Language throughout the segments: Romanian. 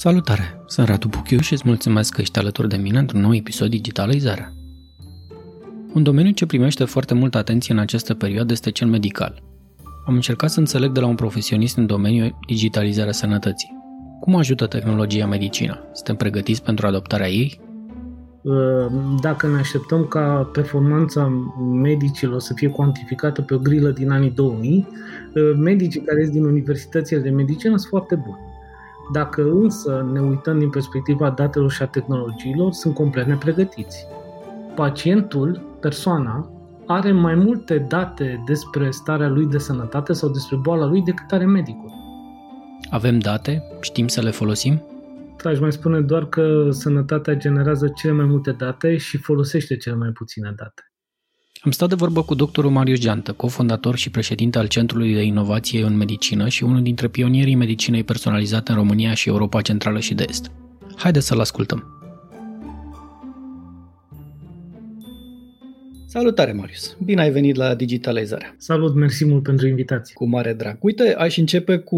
Salutare! Sunt Radu Buchiu și îți mulțumesc că ești alături de mine într-un nou episod Digitalizarea. Un domeniu ce primește foarte multă atenție în această perioadă este cel medical. Am încercat să înțeleg de la un profesionist în domeniul digitalizarea sănătății. Cum ajută tehnologia medicina? Suntem pregătiți pentru adoptarea ei? Dacă ne așteptăm ca performanța medicilor să fie cuantificată pe o grilă din anii 2000, medicii care sunt din universitățile de medicină sunt foarte buni dacă însă ne uităm din perspectiva datelor și a tehnologiilor, sunt complet nepregătiți. Pacientul, persoana, are mai multe date despre starea lui de sănătate sau despre boala lui decât are medicul. Avem date? Știm să le folosim? Aș mai spune doar că sănătatea generează cele mai multe date și folosește cele mai puține date. Am stat de vorbă cu doctorul Marius Geantă, cofondator și președinte al Centrului de Inovație în Medicină și unul dintre pionierii medicinei personalizate în România și Europa Centrală și de Est. Haideți să-l ascultăm. Salutare, Marius! Bine ai venit la Digitalizarea! Salut, mersi mult pentru invitație! Cu mare drag! Uite, aș începe cu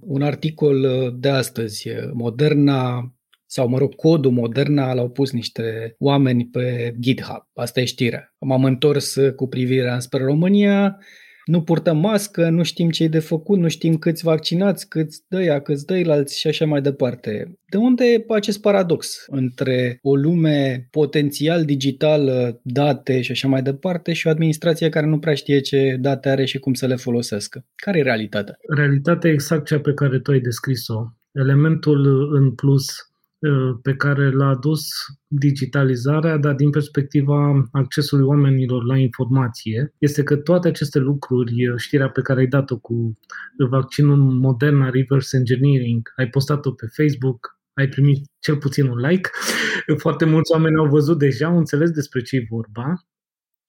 un articol de astăzi. Moderna sau, mă rog, codul Moderna l-au pus niște oameni pe GitHub. Asta e știrea. M-am întors cu privirea spre România, nu purtăm mască, nu știm ce e de făcut, nu știm câți vaccinați, câți dăia, câți dăilalți și așa mai departe. De unde e acest paradox între o lume potențial digitală, date și așa mai departe și o administrație care nu prea știe ce date are și cum să le folosească? Care e realitatea? Realitatea e exact cea pe care tu ai descris-o. Elementul în plus Uh, pe care l-a adus digitalizarea, dar din perspectiva accesului oamenilor la informație, este că toate aceste lucruri, uh, știrea pe care ai dat-o cu vaccinul Moderna Reverse Engineering, ai postat-o pe Facebook, ai primit cel puțin un like, foarte mulți oameni au văzut deja, au înțeles despre ce e vorba.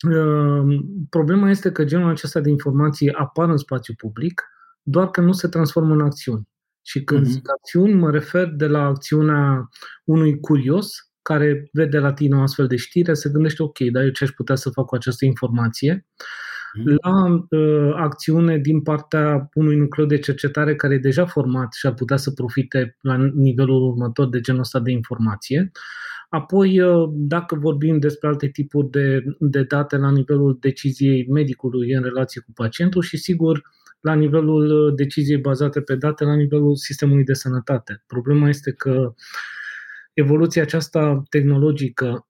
Uh, problema este că genul acesta de informații apar în spațiu public, doar că nu se transformă în acțiuni. Și când uh-huh. zic acțiuni, mă refer de la acțiunea unui curios care vede la tine o astfel de știre, se gândește, ok, dar eu ce aș putea să fac cu această informație, uh-huh. la uh, acțiune din partea unui nucleu de cercetare care e deja format și ar putea să profite la nivelul următor de genul ăsta de informație. Apoi, uh, dacă vorbim despre alte tipuri de, de date la nivelul deciziei medicului în relație cu pacientul și, sigur, uh, la nivelul uh, deciziei bazate pe date, la nivelul sistemului de sănătate. Problema este că evoluția aceasta tehnologică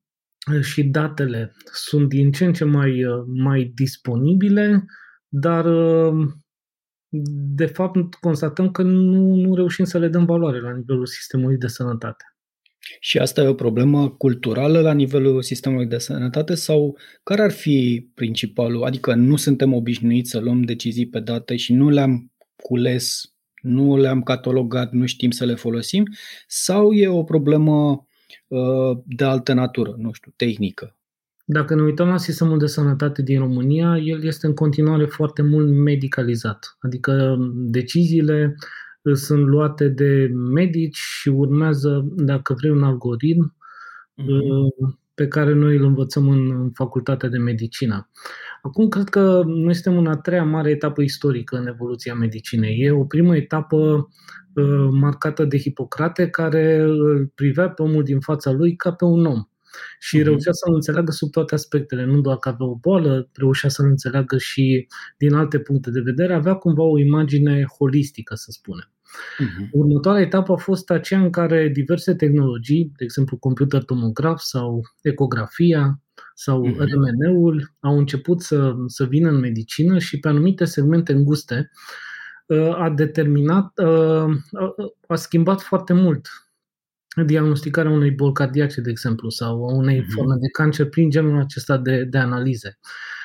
și datele sunt din ce în ce mai, uh, mai disponibile, dar uh, de fapt constatăm că nu, nu reușim să le dăm valoare la nivelul sistemului de sănătate. Și asta e o problemă culturală la nivelul sistemului de sănătate sau care ar fi principalul? Adică nu suntem obișnuiți să luăm decizii pe date și nu le-am cules, nu le-am catalogat, nu știm să le folosim sau e o problemă uh, de altă natură, nu știu, tehnică? Dacă ne uităm la sistemul de sănătate din România, el este în continuare foarte mult medicalizat. Adică deciziile sunt luate de medici și urmează, dacă vrei, un algoritm uh-huh. pe care noi îl învățăm în facultatea de medicină. Acum cred că noi suntem în a treia mare etapă istorică în evoluția medicinei. E o primă etapă uh, marcată de Hipocrate care îl privea pe omul din fața lui ca pe un om și uh-huh. reușea să-l înțeleagă sub toate aspectele, nu doar că avea o boală, reușea să-l înțeleagă și din alte puncte de vedere, avea cumva o imagine holistică, să spunem. Uh-huh. Următoarea etapă a fost aceea în care diverse tehnologii, de exemplu computer tomograf sau ecografia sau uh-huh. RMN-ul, au început să, să vină în medicină și pe anumite segmente înguste uh, a determinat, uh, a schimbat foarte mult diagnosticarea unei boli cardiace, de exemplu, sau a unei uh-huh. forme de cancer prin genul acesta de, de analize.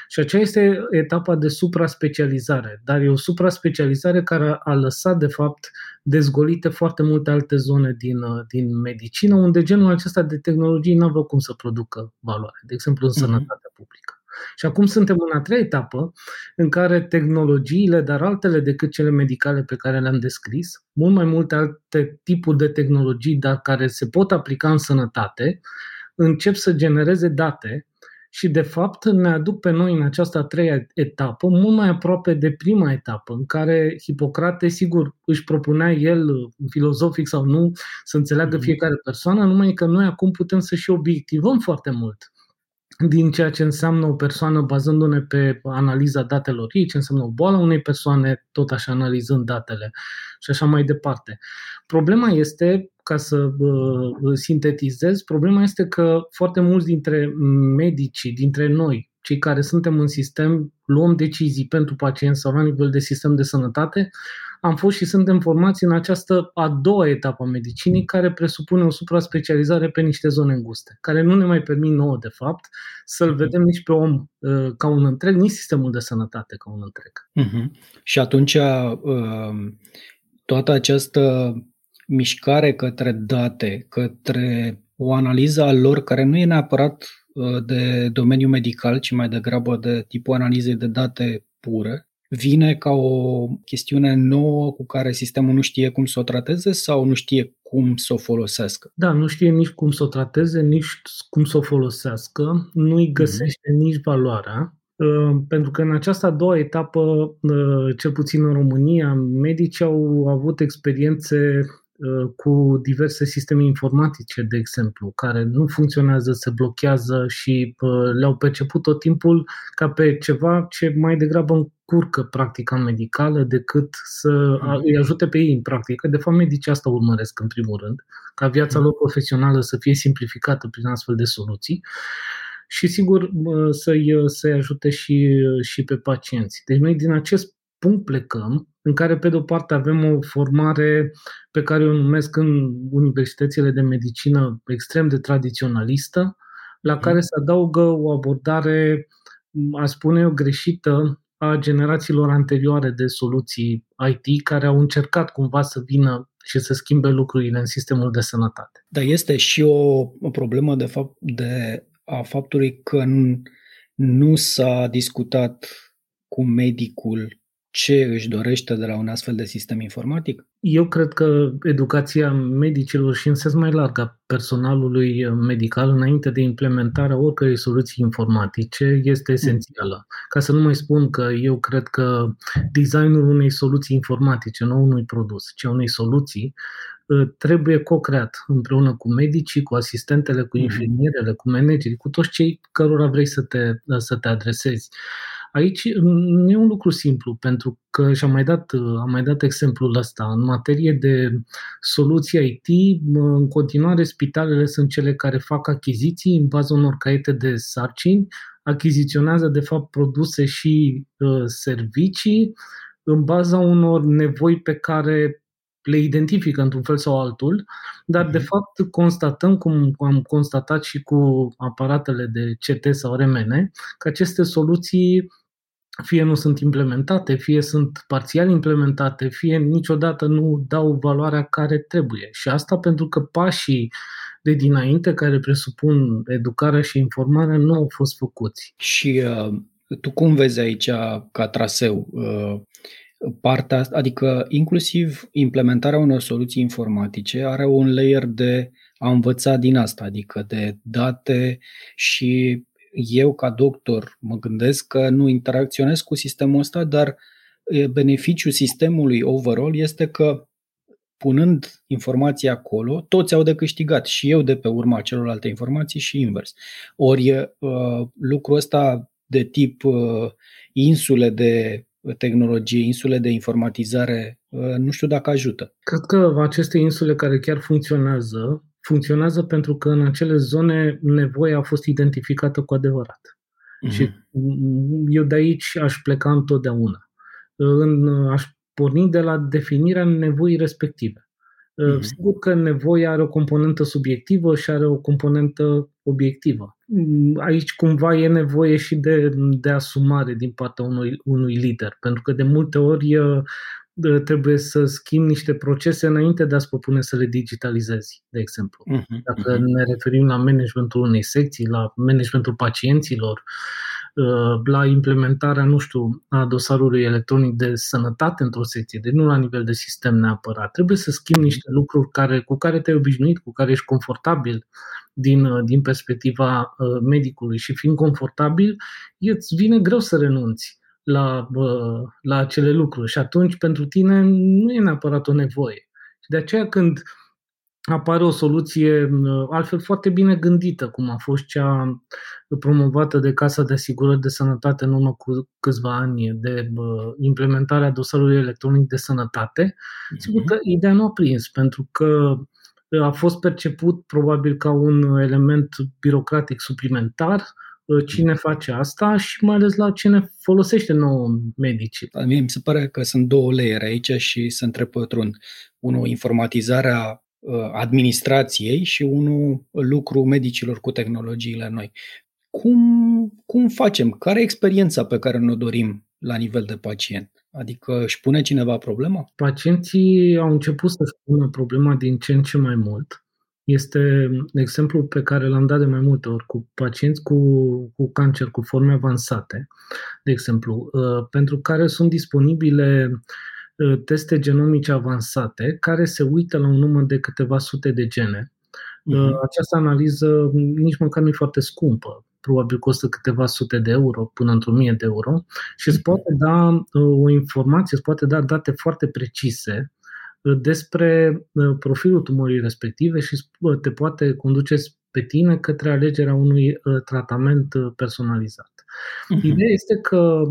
Și aceea este etapa de supra-specializare, dar e o supra-specializare care a lăsat, de fapt, dezgolite foarte multe alte zone din, din medicină, unde genul acesta de tehnologii nu aveau cum să producă valoare, de exemplu în uh-huh. sănătatea publică. Și acum suntem în a treia etapă în care tehnologiile, dar altele decât cele medicale pe care le-am descris, mult mai multe alte tipuri de tehnologii, dar care se pot aplica în sănătate, încep să genereze date și de fapt ne aduc pe noi în această a treia etapă mult mai aproape de prima etapă în care Hipocrate, sigur, își propunea el, filozofic sau nu, să înțeleagă mhm. fiecare persoană, numai că noi acum putem să și obiectivăm foarte mult din ceea ce înseamnă o persoană bazându-ne pe analiza datelor ei, ce înseamnă o boală unei persoane, tot așa analizând datele și așa mai departe. Problema este, ca să uh, sintetizez, problema este că foarte mulți dintre medicii, dintre noi, cei care suntem în sistem, luăm decizii pentru pacienți sau la nivel de sistem de sănătate, am fost și suntem formați în această a doua etapă a medicinii, care presupune o supra-specializare pe niște zone înguste, care nu ne mai permit nouă, de fapt, să-l mhm. vedem nici pe om uh, ca un întreg, nici sistemul de sănătate ca un întreg. Uh-huh. Și atunci uh, toată această mișcare către date, către o analiză a lor care nu e neapărat uh, de domeniul medical, ci mai degrabă de tipul analizei de date pure, vine ca o chestiune nouă cu care sistemul nu știe cum să o trateze sau nu știe cum să o folosească? Da, nu știe nici cum să o trateze, nici cum să o folosească, nu-i mhm. găsește mm-hmm. nici valoarea, uh, pentru că în această a doua etapă, uh, cel puțin în România, medicii au avut experiențe Uh, cu diverse sisteme informatice, de exemplu, care nu funcționează, se blochează și uh, le-au perceput tot timpul ca pe ceva ce mai degrabă încurcă practica medicală decât să mm. îi ajute pe ei în practică. De fapt, medicii asta urmăresc în primul rând, ca viața mm. lor profesională să fie simplificată prin astfel de soluții și sigur să-i, să-i ajute și, și pe pacienți. Deci noi din acest punct plecăm în care, pe de-o parte, avem o formare pe care o numesc în universitățile de medicină extrem de tradiționalistă, la mhm. care se adaugă o abordare, a spune eu, greșită a generațiilor anterioare de soluții IT care au încercat cumva să vină și să schimbe lucrurile în sistemul de sănătate. Dar este și o, o problemă de fapt de a faptului că nu s-a discutat cu medicul ce își dorește de la un astfel de sistem informatic? Eu cred că educația medicilor și în sens mai larg a personalului medical înainte de implementarea oricărei soluții informatice este esențială. Ca să nu mai spun că eu cred că designul unei soluții informatice, nu unui produs, ci a unei soluții, ă, trebuie co-creat împreună cu medicii, cu asistentele, cu mhm. infirmierele, cu managerii, cu toți cei cărora vrei să te, să te adresezi. Aici nu e un lucru simplu, pentru că și-am mai dat, am mai dat exemplul ăsta. În materie de soluții IT, în continuare spitalele sunt cele care fac achiziții în baza unor caiete de sarcini, achiziționează de fapt produse și uh, servicii în baza unor nevoi pe care le identifică într-un fel sau altul, dar de mhm. fapt constatăm, cum am constatat și cu aparatele de CT sau RMN, că aceste soluții fie nu sunt implementate, fie sunt parțial implementate, fie niciodată nu dau valoarea care trebuie. Și asta pentru că pașii de dinainte, care presupun educarea și informarea, nu au fost făcuți. Și uh, tu cum vezi aici ca traseu? Uh, partea asta, adică inclusiv implementarea unor soluții informatice are un layer de a învăța din asta, adică de date și eu ca doctor mă gândesc că nu interacționez cu sistemul ăsta, dar beneficiul sistemului overall este că punând informații acolo, toți au de câștigat și eu de pe urma celorlalte informații și invers. Ori lucrul ăsta de tip insule de tehnologie, insule de informatizare, nu știu dacă ajută. Cred că aceste insule care chiar funcționează funcționează pentru că în acele zone nevoia a fost identificată cu adevărat. Mm-hmm. Și eu de aici aș pleca întotdeauna. În, aș porni de la definirea nevoii respective. Mm-hmm. Sigur că nevoia are o componentă subiectivă și are o componentă obiectivă. Aici cumva e nevoie și de, de asumare din partea unui, unui lider, pentru că de multe ori trebuie să schimbi niște procese înainte de a-ți propune să le digitalizezi, de exemplu. Uh-huh, Dacă uh-huh. ne referim la managementul unei secții, la managementul pacienților, uh, la implementarea, nu știu, a dosarului electronic de sănătate într-o secție, deci nu la nivel de sistem neapărat. Trebuie să schimbi niște lucruri care, cu care te-ai obișnuit, cu care ești confortabil, din, din perspectiva medicului și fiind confortabil, îți vine greu să renunți la, la acele lucruri și atunci pentru tine nu e neapărat o nevoie. Și de aceea când apare o soluție altfel foarte bine gândită, cum a fost cea promovată de Casa de Asigurări de Sănătate în urmă cu câțiva ani de implementarea dosarului electronic de sănătate, mm-hmm. sigur că ideea nu a prins, pentru că a fost perceput probabil ca un element birocratic suplimentar, cine face asta și mai ales la cine folosește nouă medicii. Mie mi se pare că sunt două layere aici și se întreb pătrund. Unul, informatizarea Uh, administrației și unul lucru medicilor cu tehnologiile noi. Cum, cum facem? Care e experiența pe care ne dorim la nivel de pacient? Adică își pune cineva problema? Pacienții au început să-și pună problema din ce în ce mai mult. Este exemplul pe care l-am dat de mai multe ori cu pacienți cu, cu cancer cu forme avansate, de exemplu, uh, pentru care sunt disponibile uh, Uh, teste genomice avansate care se uită la un număr de câteva sute de gene. Uh-huh. Această analiză nici măcar nu e foarte scumpă, probabil costă câteva sute de euro până într-o mie de euro și îți poate da uh, o informație, îți poate da date foarte precise despre profilul tumorii respective și te poate conduce pe tine către alegerea unui tratament personalizat. Uh-huh. Ideea este că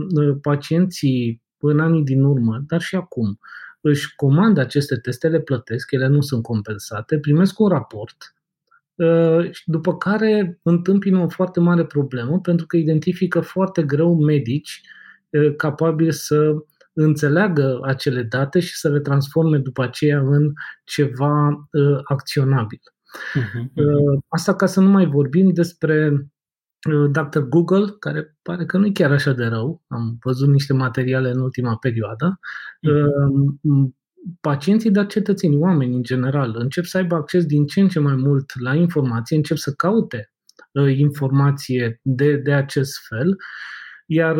pacienții în anii din urmă, dar și acum, își comandă aceste teste, le plătesc, ele nu sunt compensate, primesc un raport, uh, după care întâmpină o foarte mare problemă pentru că identifică foarte greu medici uh, capabili să înțeleagă acele date și să le transforme după aceea în ceva uh, acționabil. Uh-huh. Asta ca să nu mai vorbim despre Uh, Dr. Google, care pare că nu e chiar așa de rău, am văzut niște materiale în ultima perioadă, mm-hmm. pacienții, dar cetățenii, oameni în general, încep să aibă acces din ce în ce mai mult la informație, încep să caute uh, informație de, de acest fel, iar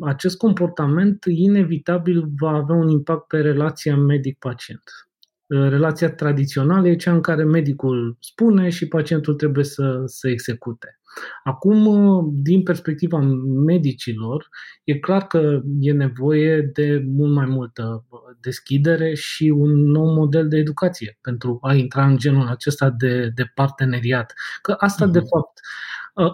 acest comportament inevitabil va avea un impact pe relația medic-pacient. Relația tradițională e cea în care medicul spune și pacientul trebuie să, să execute. Acum, din perspectiva medicilor, e clar că e nevoie de mult mai multă deschidere și un nou model de educație pentru a intra în genul acesta de, de parteneriat. Că asta, mm-hmm. de mhm. fapt,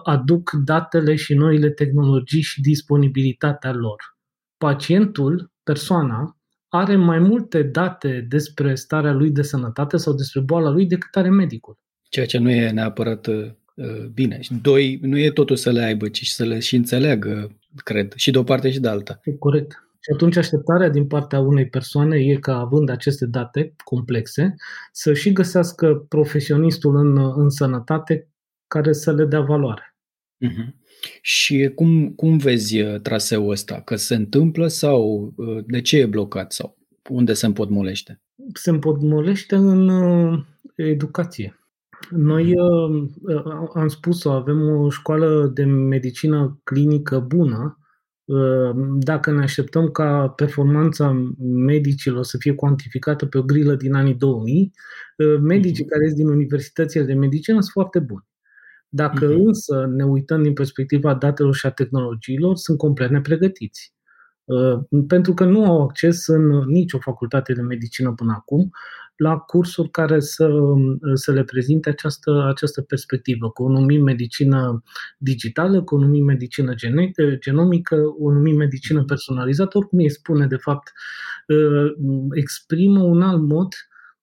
aduc datele și noile tehnologii și disponibilitatea lor. Pacientul, persoana, are mai multe date despre starea lui de sănătate sau despre boala lui decât are medicul. Ceea ce nu e neapărat Uh, bine. Și doi, nu e totul să le aibă, ci să le și înțeleagă, cred, și de o parte și de alta. E corect. Și atunci așteptarea din partea unei persoane e ca, având aceste date complexe, să și găsească profesionistul în, în sănătate care să le dea valoare. Uh-huh. Și cum, cum vezi uh, traseul ăsta? Că se întâmplă sau uh, de ce e blocat sau unde se împotmolește? Se împotmolește în educație. Noi uh, am spus-o, avem o școală de medicină clinică bună. Uh, dacă ne așteptăm ca performanța medicilor să fie cuantificată pe o grilă din anii 2000, uh, medicii mhm. care ies din universitățile de medicină sunt foarte buni. Dacă uh-huh. însă ne uităm din perspectiva datelor și a tehnologiilor, sunt complet nepregătiți. Uh, pentru că nu au acces în nicio facultate de medicină până acum la cursuri care să, să le prezinte această, această perspectivă, că o numim medicină digitală, că o numim medicină genomică, o numim medicină personalizată, oricum ei spune, de fapt, uh, exprimă un alt mod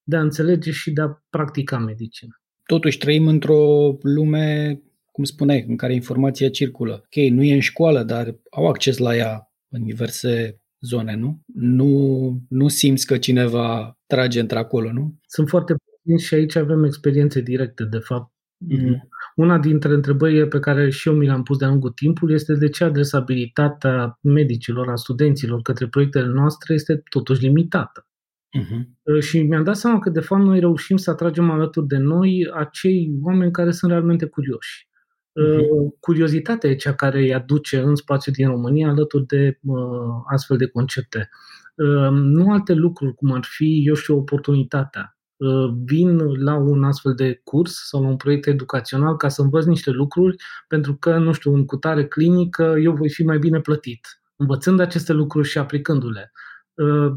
de a înțelege și de a practica medicină. Totuși trăim într-o lume, cum spuneai, în care informația circulă. Ok, nu e în școală, dar au acces la ea în diverse zone, nu? Nu, nu simți că cineva trage într-acolo, nu? Sunt foarte puțini și aici avem experiențe directe, de fapt. Mm-hmm. Una dintre întrebările pe care și eu mi le-am pus de-a lungul timpului este de ce adresabilitatea medicilor, a studenților către proiectele noastre este totuși limitată. Uh-huh. Și mi-am dat seama că, de fapt, noi reușim să atragem alături de noi acei oameni care sunt realmente curioși. Uh-huh. Curiozitatea e cea care îi aduce în spațiu din România alături de uh, astfel de concepte. Uh, nu alte lucruri, cum ar fi, eu știu, oportunitatea, vin la un astfel de curs sau la un proiect educațional ca să învăț niște lucruri, pentru că, nu știu, în cutare clinică eu voi fi mai bine plătit. Învățând aceste lucruri și aplicându-le.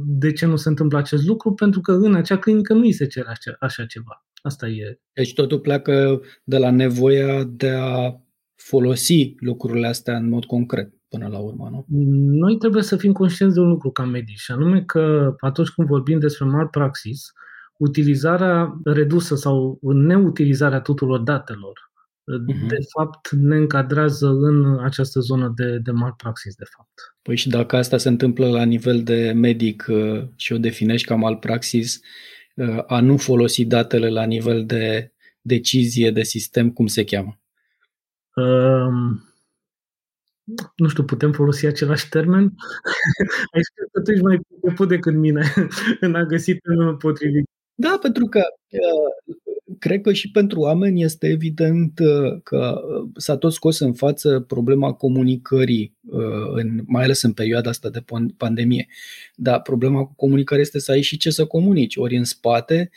De ce nu se întâmplă acest lucru? Pentru că în acea clinică nu îi se cere așa, așa ceva. Asta e. Deci totul pleacă de la nevoia de a folosi lucrurile astea în mod concret până la urmă, nu? Noi trebuie să fim conștienți de un lucru ca medici, și anume că atunci când vorbim despre malpraxis, utilizarea redusă sau neutilizarea tuturor datelor, uh-huh. De fapt, ne încadrează în această zonă de, de malpraxis, de fapt. Păi și dacă asta se întâmplă la nivel de medic uh, și o definești ca malpraxis, uh, a nu folosi datele la nivel de decizie de sistem, cum se cheamă? Um, nu știu, putem folosi același termen? Ai spus că tu ești mai priceput decât mine în a găsi termenul potrivit. Da, pentru că uh, cred că și pentru oameni este evident uh, că uh, s-a tot scos în față problema comunicării, în, mai ales în perioada asta de pandemie. Dar problema cu comunicării este să ai și ce să comunici. Ori în spate,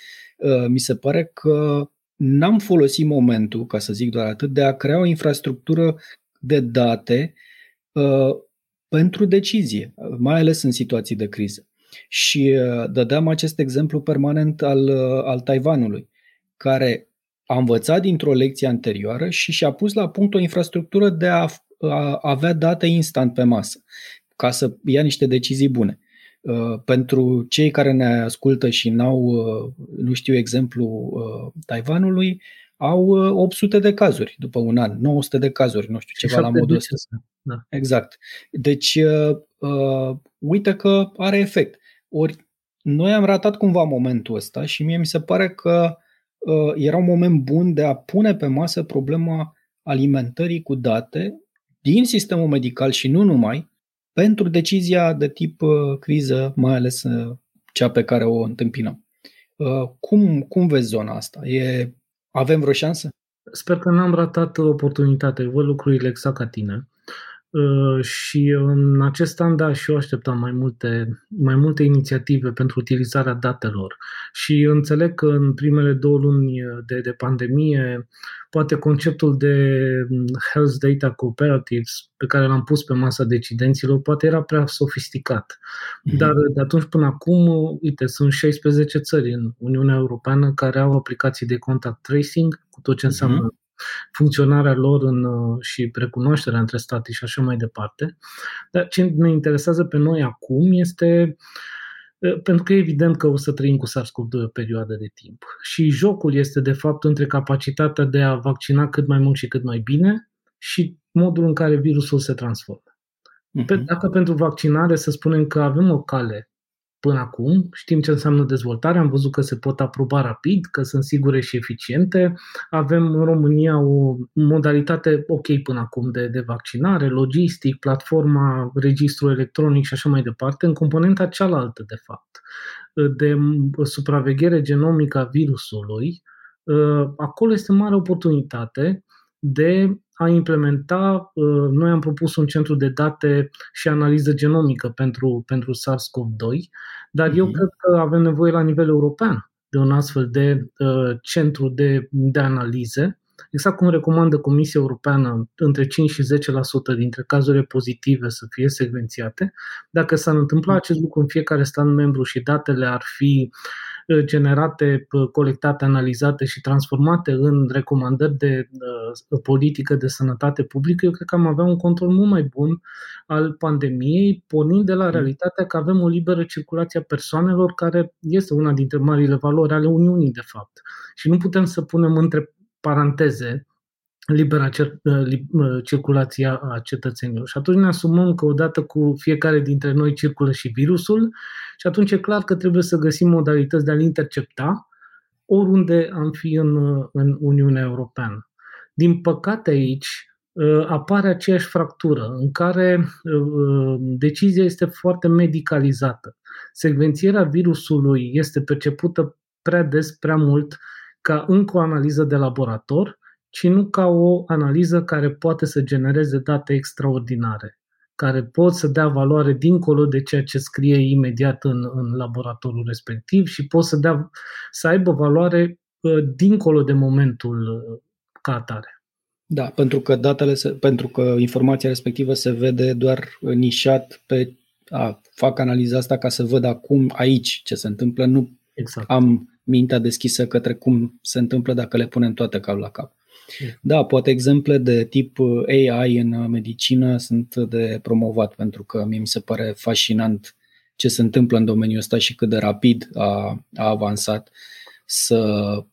mi se pare că n-am folosit momentul, ca să zic doar atât, de a crea o infrastructură de date uh, pentru decizie, mai ales în situații de criză. Și uh, dădeam acest exemplu permanent al, uh, al Taiwanului, care a învățat dintr-o lecție anterioară și și-a pus la punct o infrastructură de a, a avea date instant pe masă, ca să ia niște decizii bune. Uh, pentru cei care ne ascultă și n-au, uh, nu știu exemplu uh, Taiwanului, au 800 de cazuri după un an, 900 de cazuri, nu știu, ceva la modul ăsta. Da. Exact. Deci, uh, uite că are efect. Ori noi am ratat cumva momentul ăsta și mie mi se pare că uh, era un moment bun de a pune pe masă problema alimentării cu date din sistemul medical și nu numai, pentru decizia de tip uh, criză, mai ales uh, cea pe care o întâmpinăm. Uh, cum, cum vezi zona asta? E, avem vreo șansă? Sper că n-am ratat oportunitatea. Văd lucrurile exact ca tine. Uh, și în acest an, da, și eu așteptam mai multe, mai multe inițiative pentru utilizarea datelor. Și înțeleg că în primele două luni de, de pandemie, poate conceptul de Health Data Cooperatives pe care l-am pus pe masa decidenților, poate era prea sofisticat. Mm-hmm. Dar de atunci până acum, uite, sunt 16 țări în Uniunea Europeană care au aplicații de contact tracing, cu tot ce mhm. înseamnă mm-hmm funcționarea lor în, uh, și recunoașterea între state și așa mai departe. Dar ce ne interesează pe noi acum este uh, pentru că e evident că o să trăim cu SARS-CoV-2 o perioadă de timp. Și jocul este de fapt între capacitatea de a vaccina cât mai mult și cât mai bine și modul în care virusul se transformă. Uh-huh. Dacă pentru vaccinare să spunem că avem o cale până acum. Știm ce înseamnă dezvoltare, am văzut că se pot aproba rapid, că sunt sigure și eficiente. Avem în România o modalitate ok până acum de, de vaccinare, logistic, platforma, registru electronic și așa mai departe. În componenta cealaltă, de fapt, de supraveghere genomică a virusului, acolo este mare oportunitate de a implementa, uh, noi am propus un centru de date și analiză genomică pentru, pentru SARS-CoV-2, dar mm-hmm. eu mhm. cred că avem nevoie la nivel european de un astfel de uh, centru de, de analize, exact cum recomandă Comisia Europeană, între 5 și 10% dintre cazurile pozitive să fie secvențiate. Dacă s-ar întâmpla mhm. acest lucru în fiecare stat membru și datele ar fi uh, Uh, generate, uh, colectate, analizate și transformate în recomandări de uh, politică de sănătate publică, eu cred că am avea un control mult mai bun al pandemiei, pornind de la mm. realitatea că avem o liberă circulație a persoanelor, care este una dintre marile valori ale Uniunii, de fapt. Și nu putem să punem între paranteze libera circulație a cetățenilor. Și atunci ne asumăm că odată cu fiecare dintre noi circulă și virusul și atunci e clar că trebuie să găsim modalități de a-l intercepta oriunde am fi în, în Uniunea Europeană. Din păcate aici ă, apare aceeași fractură în care ă, decizia este foarte medicalizată. Secvențierea virusului este percepută prea des, prea mult ca încă o analiză de laborator ci nu ca o analiză care poate să genereze date extraordinare, care pot să dea valoare dincolo de ceea ce scrie imediat în, în laboratorul respectiv și pot să, dea, să aibă valoare uh, dincolo de momentul uh, ca atare. Da, pentru că datele, se, pentru că informația respectivă se vede doar nișat pe a, fac analiza asta ca să văd acum aici ce se întâmplă, nu exact. am mintea deschisă către cum se întâmplă dacă le punem toate cap la cap. Da, poate exemple de tip uh, AI în medicină sunt de promovat pentru că mie mi se pare fascinant ce se întâmplă în domeniul ăsta și cât de rapid a, a avansat. Să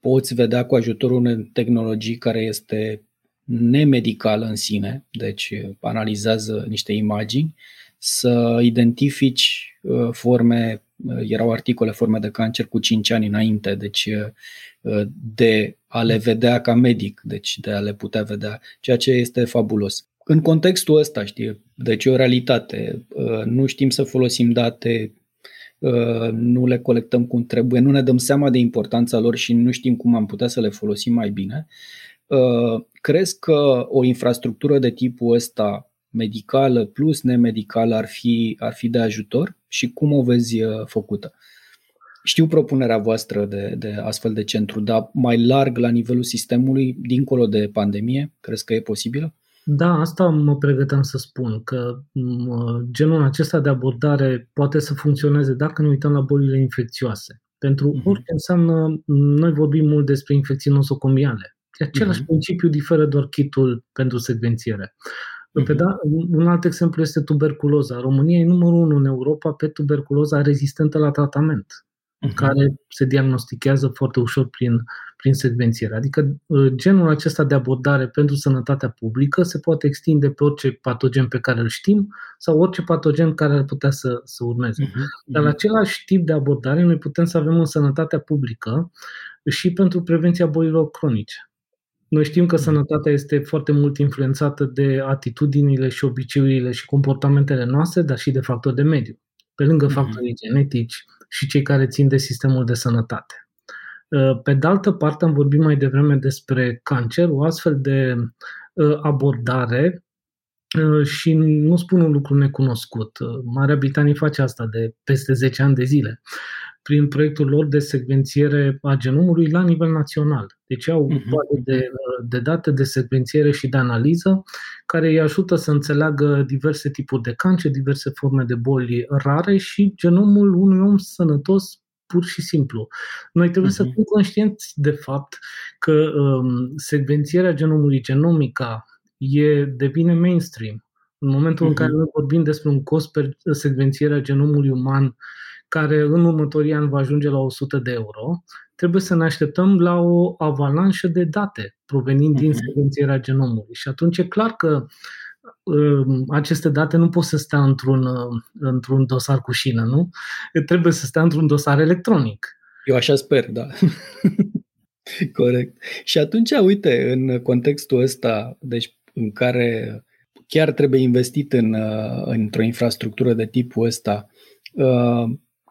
poți vedea cu ajutorul unei tehnologii care este nemedicală în sine, deci analizează niște imagini, să identifici uh, forme, uh, erau articole forme de cancer cu 5 ani înainte, deci de a le vedea ca medic, deci de a le putea vedea, ceea ce este fabulos. În contextul ăsta, știi, deci e o realitate, uh, nu știm să folosim date, uh, nu le colectăm cum trebuie, nu ne dăm seama de importanța lor și nu știm cum am putea să le folosim mai bine. Uh, crezi că o infrastructură de tipul ăsta medicală plus nemedicală ar fi, ar fi de ajutor și cum o vezi făcută? Știu propunerea voastră de, de astfel de centru, dar mai larg la nivelul sistemului, dincolo de pandemie, crezi că e posibilă? Da, asta mă pregăteam să spun, că genul acesta de abordare poate să funcționeze dacă ne uităm la bolile infecțioase. Pentru uh-huh. orice înseamnă, noi vorbim mult despre infecții nosocomiale. Același uh-huh. principiu diferă doar kitul pentru secvențiere. Uh-huh. Pe da, un alt exemplu este tuberculoza. România e numărul unu în Europa pe tuberculoza rezistentă la tratament uh-huh. care se diagnostichează foarte ușor prin, prin secvențiere. Adică uh, genul acesta de abordare pentru sănătatea publică se poate extinde pe orice patogen pe care îl știm sau orice patogen care ar putea să, să urmeze. Uh-huh. Dar la același tip de abordare noi putem să avem în sănătatea publică și pentru prevenția bolilor cronice. Noi știm că sănătatea este foarte mult influențată de atitudinile și obiceiurile și comportamentele noastre, dar și de factori de mediu. Pe lângă factorii genetici, și cei care țin de sistemul de sănătate. Uh, pe de altă parte, am vorbit mai devreme despre cancer, o astfel de uh, abordare uh, și nu spun un lucru necunoscut. Marea Britanie face asta de peste 10 ani de zile prin proiectul lor de secvențiere a genomului la nivel național. Deci au uh-huh. de, de date de secvențiere și de analiză care îi ajută să înțeleagă diverse tipuri de cancer, diverse forme de boli rare și genomul unui om sănătos pur și simplu. Noi trebuie uh-huh. să fim conștienți de fapt că um, secvențierea genomului genomica e, devine mainstream. În momentul uh-huh. în care noi vorbim despre un cost per secvențierea genomului uman care în următorii ani va ajunge la 100 de euro, trebuie să ne așteptăm la o avalanșă de date provenind uh-huh. din mhm. secvențierea genomului. Și atunci e clar că uh, aceste date nu pot să stea într-un, uh, într-un dosar cu șină, nu? Trebuie să stea într-un dosar electronic. Eu așa sper, da. Corect. Și atunci, uite, în contextul ăsta, deci în care chiar trebuie investit în, uh, într-o infrastructură de tipul ăsta, uh,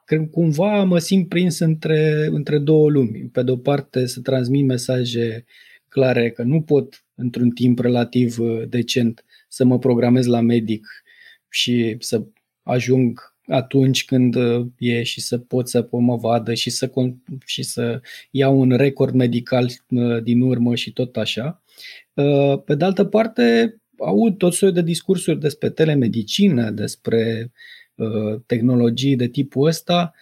cred cumva mă simt prins între, între două lumi. Pe de o parte să transmit mesaje clare că nu pot într-un timp relativ uh, decent să mă programez la medic și să ajung atunci când uh, e și să pot să mă vadă și să, și să iau un record medical uh, din urmă și tot așa. Pe de altă parte, aud tot soiul de discursuri despre telemedicină, despre Uh, tehnologii de tipul ăsta,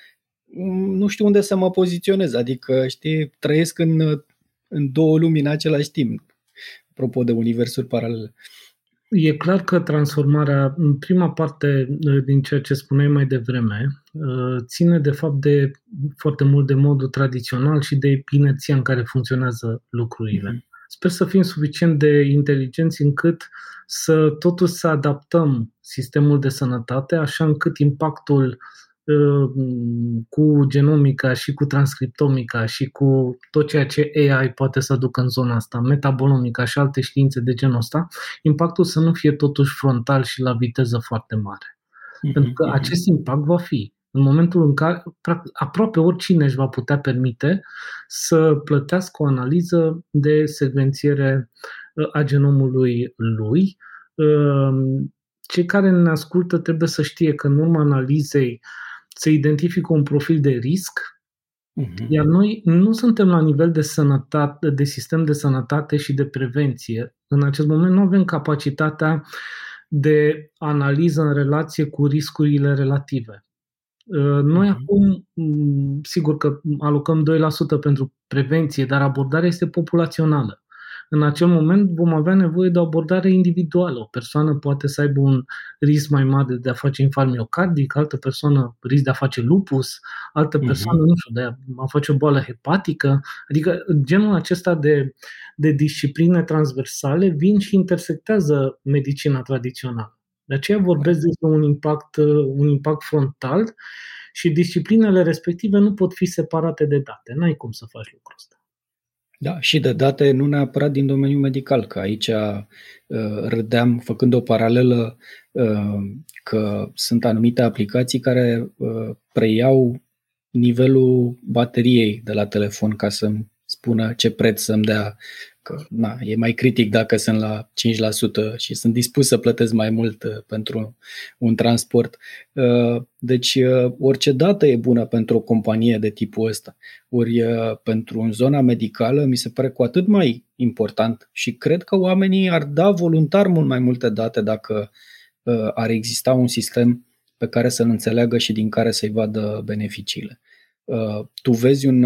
mm, nu știu unde să mă poziționez. Adică, știi, trăiesc în, în două lumi în același timp, apropo de universuri paralele. E clar că transformarea, în prima parte uh, din ceea ce spuneai mai devreme, uh, ține de fapt de foarte mult de modul tradițional și de inerția în care funcționează lucrurile. Mm-hmm. Sper să fim suficient de inteligenți încât să totuși să adaptăm sistemul de sănătate așa încât impactul uh, cu genomica și cu transcriptomica și cu tot ceea ce AI poate să aducă în zona asta, metabolomica și alte științe de genul ăsta, impactul să nu fie totuși frontal și la viteză foarte mare. Mm-hmm. Pentru că acest impact va fi în momentul în care aproape oricine își va putea permite să plătească o analiză de secvențiere uh, a genomului lui, um, cei care ne ascultă trebuie să știe că în urma analizei se identifică un profil de risc, uh-huh. iar noi nu suntem la nivel de sănătate, de sistem de sănătate și de prevenție. În acest moment nu avem capacitatea de analiză în relație cu riscurile relative. Uh, noi uh-huh. acum, mm, sigur că alocăm 2% pentru prevenție, dar abordarea este populațională în acel moment vom avea nevoie de o abordare individuală. O persoană poate să aibă un risc mai mare de a face infarct miocardic, altă persoană risc de a face lupus, altă mhm. persoană, uh-huh. nu știu, de a face o boală hepatică. Adică genul acesta de, de discipline transversale vin și intersectează medicina tradițională. De aceea vorbesc despre un impact, un impact frontal și disciplinele respective nu pot fi separate de date. N-ai cum să faci lucrul ăsta. Da, și de date nu neapărat din domeniul medical, că aici uh, râdeam făcând o paralelă uh, că sunt anumite aplicații care uh, preiau nivelul bateriei de la telefon ca să-mi spună ce preț să-mi dea că na, e mai critic dacă sunt la 5% și sunt dispus să plătesc mai mult uh, pentru un transport. Uh, deci uh, orice dată e bună pentru o companie de tipul ăsta. Ori pentru în zona medicală mi se pare cu atât mai important și cred că oamenii ar da voluntar mult mai multe date dacă ar exista un sistem pe care să-l înțeleagă și din care să-i vadă beneficiile. Tu vezi un,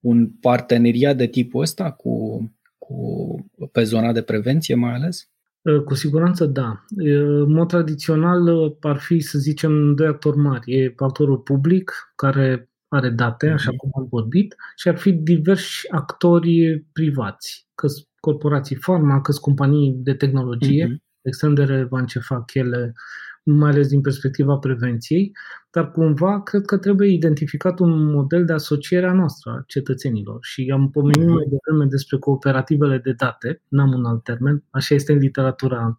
un parteneriat de tipul ăsta cu cu, pe zona de prevenție mai ales? Ă, cu siguranță da. În mod tradițional ă, ar fi, să zicem, doi actori mari. E actorul public, care are date, mm-hmm. așa cum am vorbit, și ar fi diversi actori privați, că corporații farma, că companii de tehnologie, mm-hmm. extrem de relevant ce fac ele mai ales din perspectiva prevenției, dar cumva cred că trebuie identificat un model de asociere a noastră, a cetățenilor. Și am pomenit mhm. mai devreme despre cooperativele de date, n-am un alt termen, așa este în literatura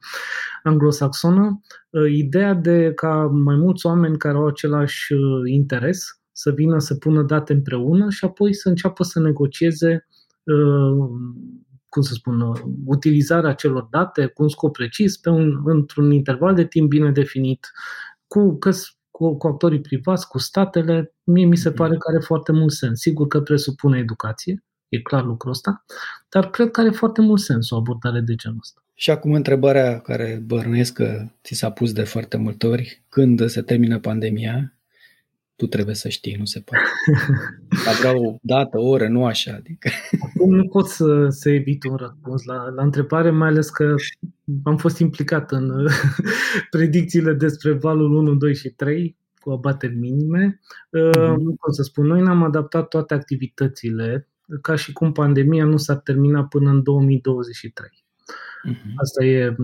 anglosaxonă, uh, ideea de ca mai mulți oameni care au același uh, interes să vină să pună date împreună și apoi să înceapă să negocieze uh, cum să spun, uh, utilizarea acelor date cu un scop precis, pe un, într-un interval de timp bine definit, cu, că, cu, cu actorii privați, cu statele, mie mi se mhm. pare că are foarte mult sens. Sigur că presupune educație, e clar lucrul ăsta, dar cred că are foarte mult sens o abordare de genul ăsta. Și acum întrebarea care bărnuiesc că ți s-a pus de foarte multe ori, când se termină pandemia, tu trebuie să știi, nu se poate. Dar vreau o dată, o oră, nu așa. Adică. Acum nu pot să, să evit un răspuns la, la întrebare, mai ales că am fost implicat în predicțiile despre valul 1, 2 și 3 cu abateri minime. Mm-hmm. Nu pot să spun. Noi ne-am adaptat toate activitățile ca și cum pandemia nu s-ar termina până în 2023. Mm-hmm. Asta e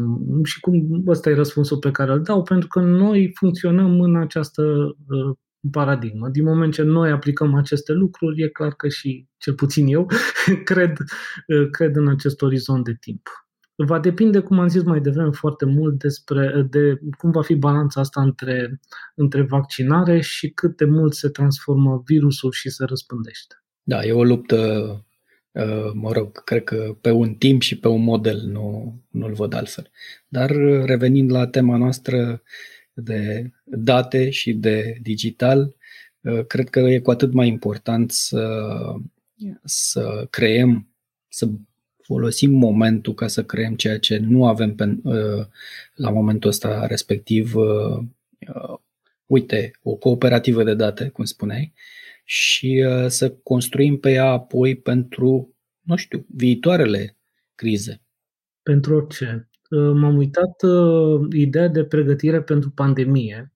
și cum ăsta e răspunsul pe care îl dau, pentru că noi funcționăm în această uh, paradigmă. Din moment ce noi aplicăm aceste lucruri, e clar că și, cel puțin eu, cred, cred în acest orizont de timp. Va depinde, cum am zis mai devreme, foarte mult despre de cum va fi balanța asta între, între vaccinare și cât de mult se transformă virusul și se răspândește. Da, e o luptă, uh, mă rog, cred că pe un timp și pe un model, nu, nu-l văd altfel. Dar revenind la tema noastră, de date și de digital, uh, cred că e cu atât mai important să, să creăm, să folosim momentul ca să creăm ceea ce nu avem pe, uh, la momentul ăsta respectiv, uh, uite, o cooperativă de date, cum spuneai, și să construim pe ea apoi pentru, nu știu, viitoarele crize. Pentru orice. Uh, m-am uitat uh, ideea de pregătire pentru pandemie.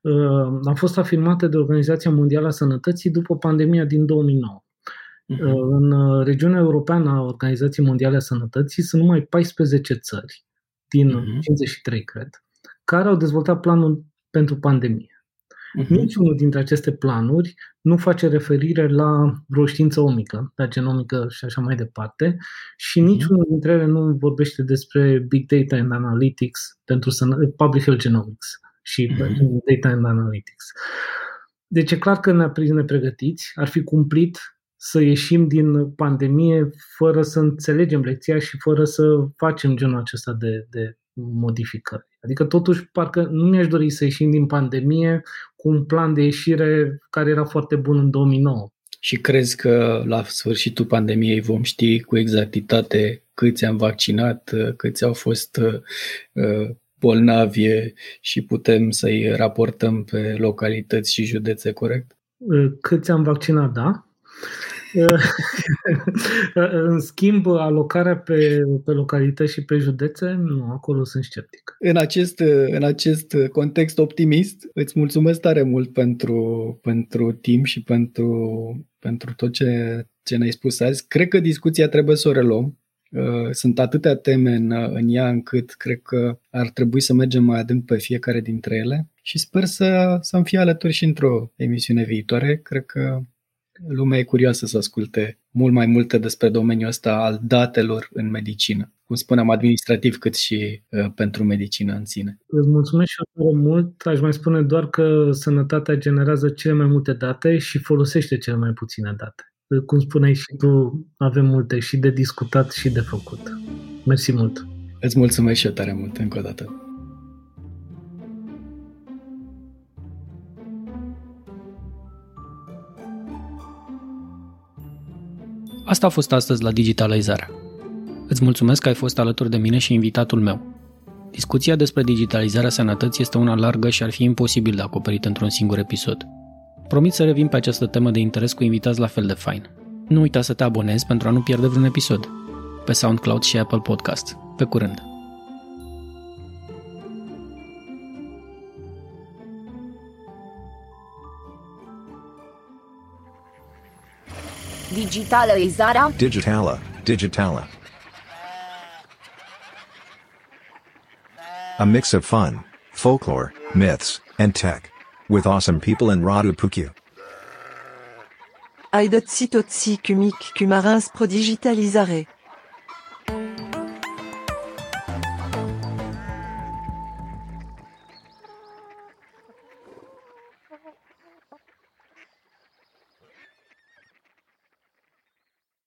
Uh, a fost afirmată de Organizația Mondială a Sănătății după pandemia din 2009. Uh-huh. Mhm. În regiunea europeană a Organizației Mondiale a Sănătății sunt numai 14 țări din uh-huh. Mhm. 53, cred, care au dezvoltat planul pentru pandemie. Uh-huh. Niciunul dintre aceste planuri nu face referire la vreo știință omică, la genomică și așa mai departe, și uh-huh. niciunul dintre ele nu vorbește despre Big Data and Analytics pentru sănă- Public Health Genomics și uh-huh. Data and Analytics. Deci e clar că ne nepregătiți, ar fi cumplit să ieșim din pandemie fără să înțelegem lecția și fără să facem genul acesta de, de modificări. Adică totuși parcă nu mi-aș dori să ieșim din pandemie cu un plan de ieșire care era foarte bun în 2009. Și crezi că la sfârșitul pandemiei vom ști cu exactitate câți am vaccinat, câți au fost uh, bolnavi și putem să-i raportăm pe localități și județe corect? Uh, câți am vaccinat, da. în schimb, alocarea pe, pe localități și pe județe, nu, acolo sunt sceptic. În acest, în acest context optimist, îți mulțumesc tare mult pentru, pentru timp și pentru, pentru tot ce, ce ne-ai spus azi. Cred că discuția trebuie să o reluăm. Uh, sunt atâtea teme în, în ea încât cred că ar trebui să mergem mai adânc pe fiecare dintre ele și sper să, să-mi fie alături și într-o emisiune viitoare. Cred că lumea e curioasă să asculte mult mai multe despre domeniul ăsta al datelor în medicină, cum spuneam, administrativ cât și uh, pentru medicină în sine. Îți mulțumesc și eu mult. Aș mai spune doar că sănătatea generează cele mai multe date și folosește cele mai puține date. Cum spuneai și tu, avem multe și de discutat și de făcut. Mersi mult! Îți mulțumesc și eu tare mult încă o dată. Asta a fost astăzi la Digitalizarea. Îți mulțumesc că ai fost alături de mine și invitatul meu. Discuția despre digitalizarea sănătății este una largă și ar fi imposibil de acoperit într-un singur episod. Promit să revin pe această temă de interes cu invitați la fel de fain. Nu uita să te abonezi pentru a nu pierde vreun episod. Pe SoundCloud și Apple Podcast. Pe curând! Digitalizarea. Digitala. Digitala. A mix of fun, folklore, myths, and tech. With awesome people in Radu Puku. Aidotsi totsi kumik kumarins prodigitalizare.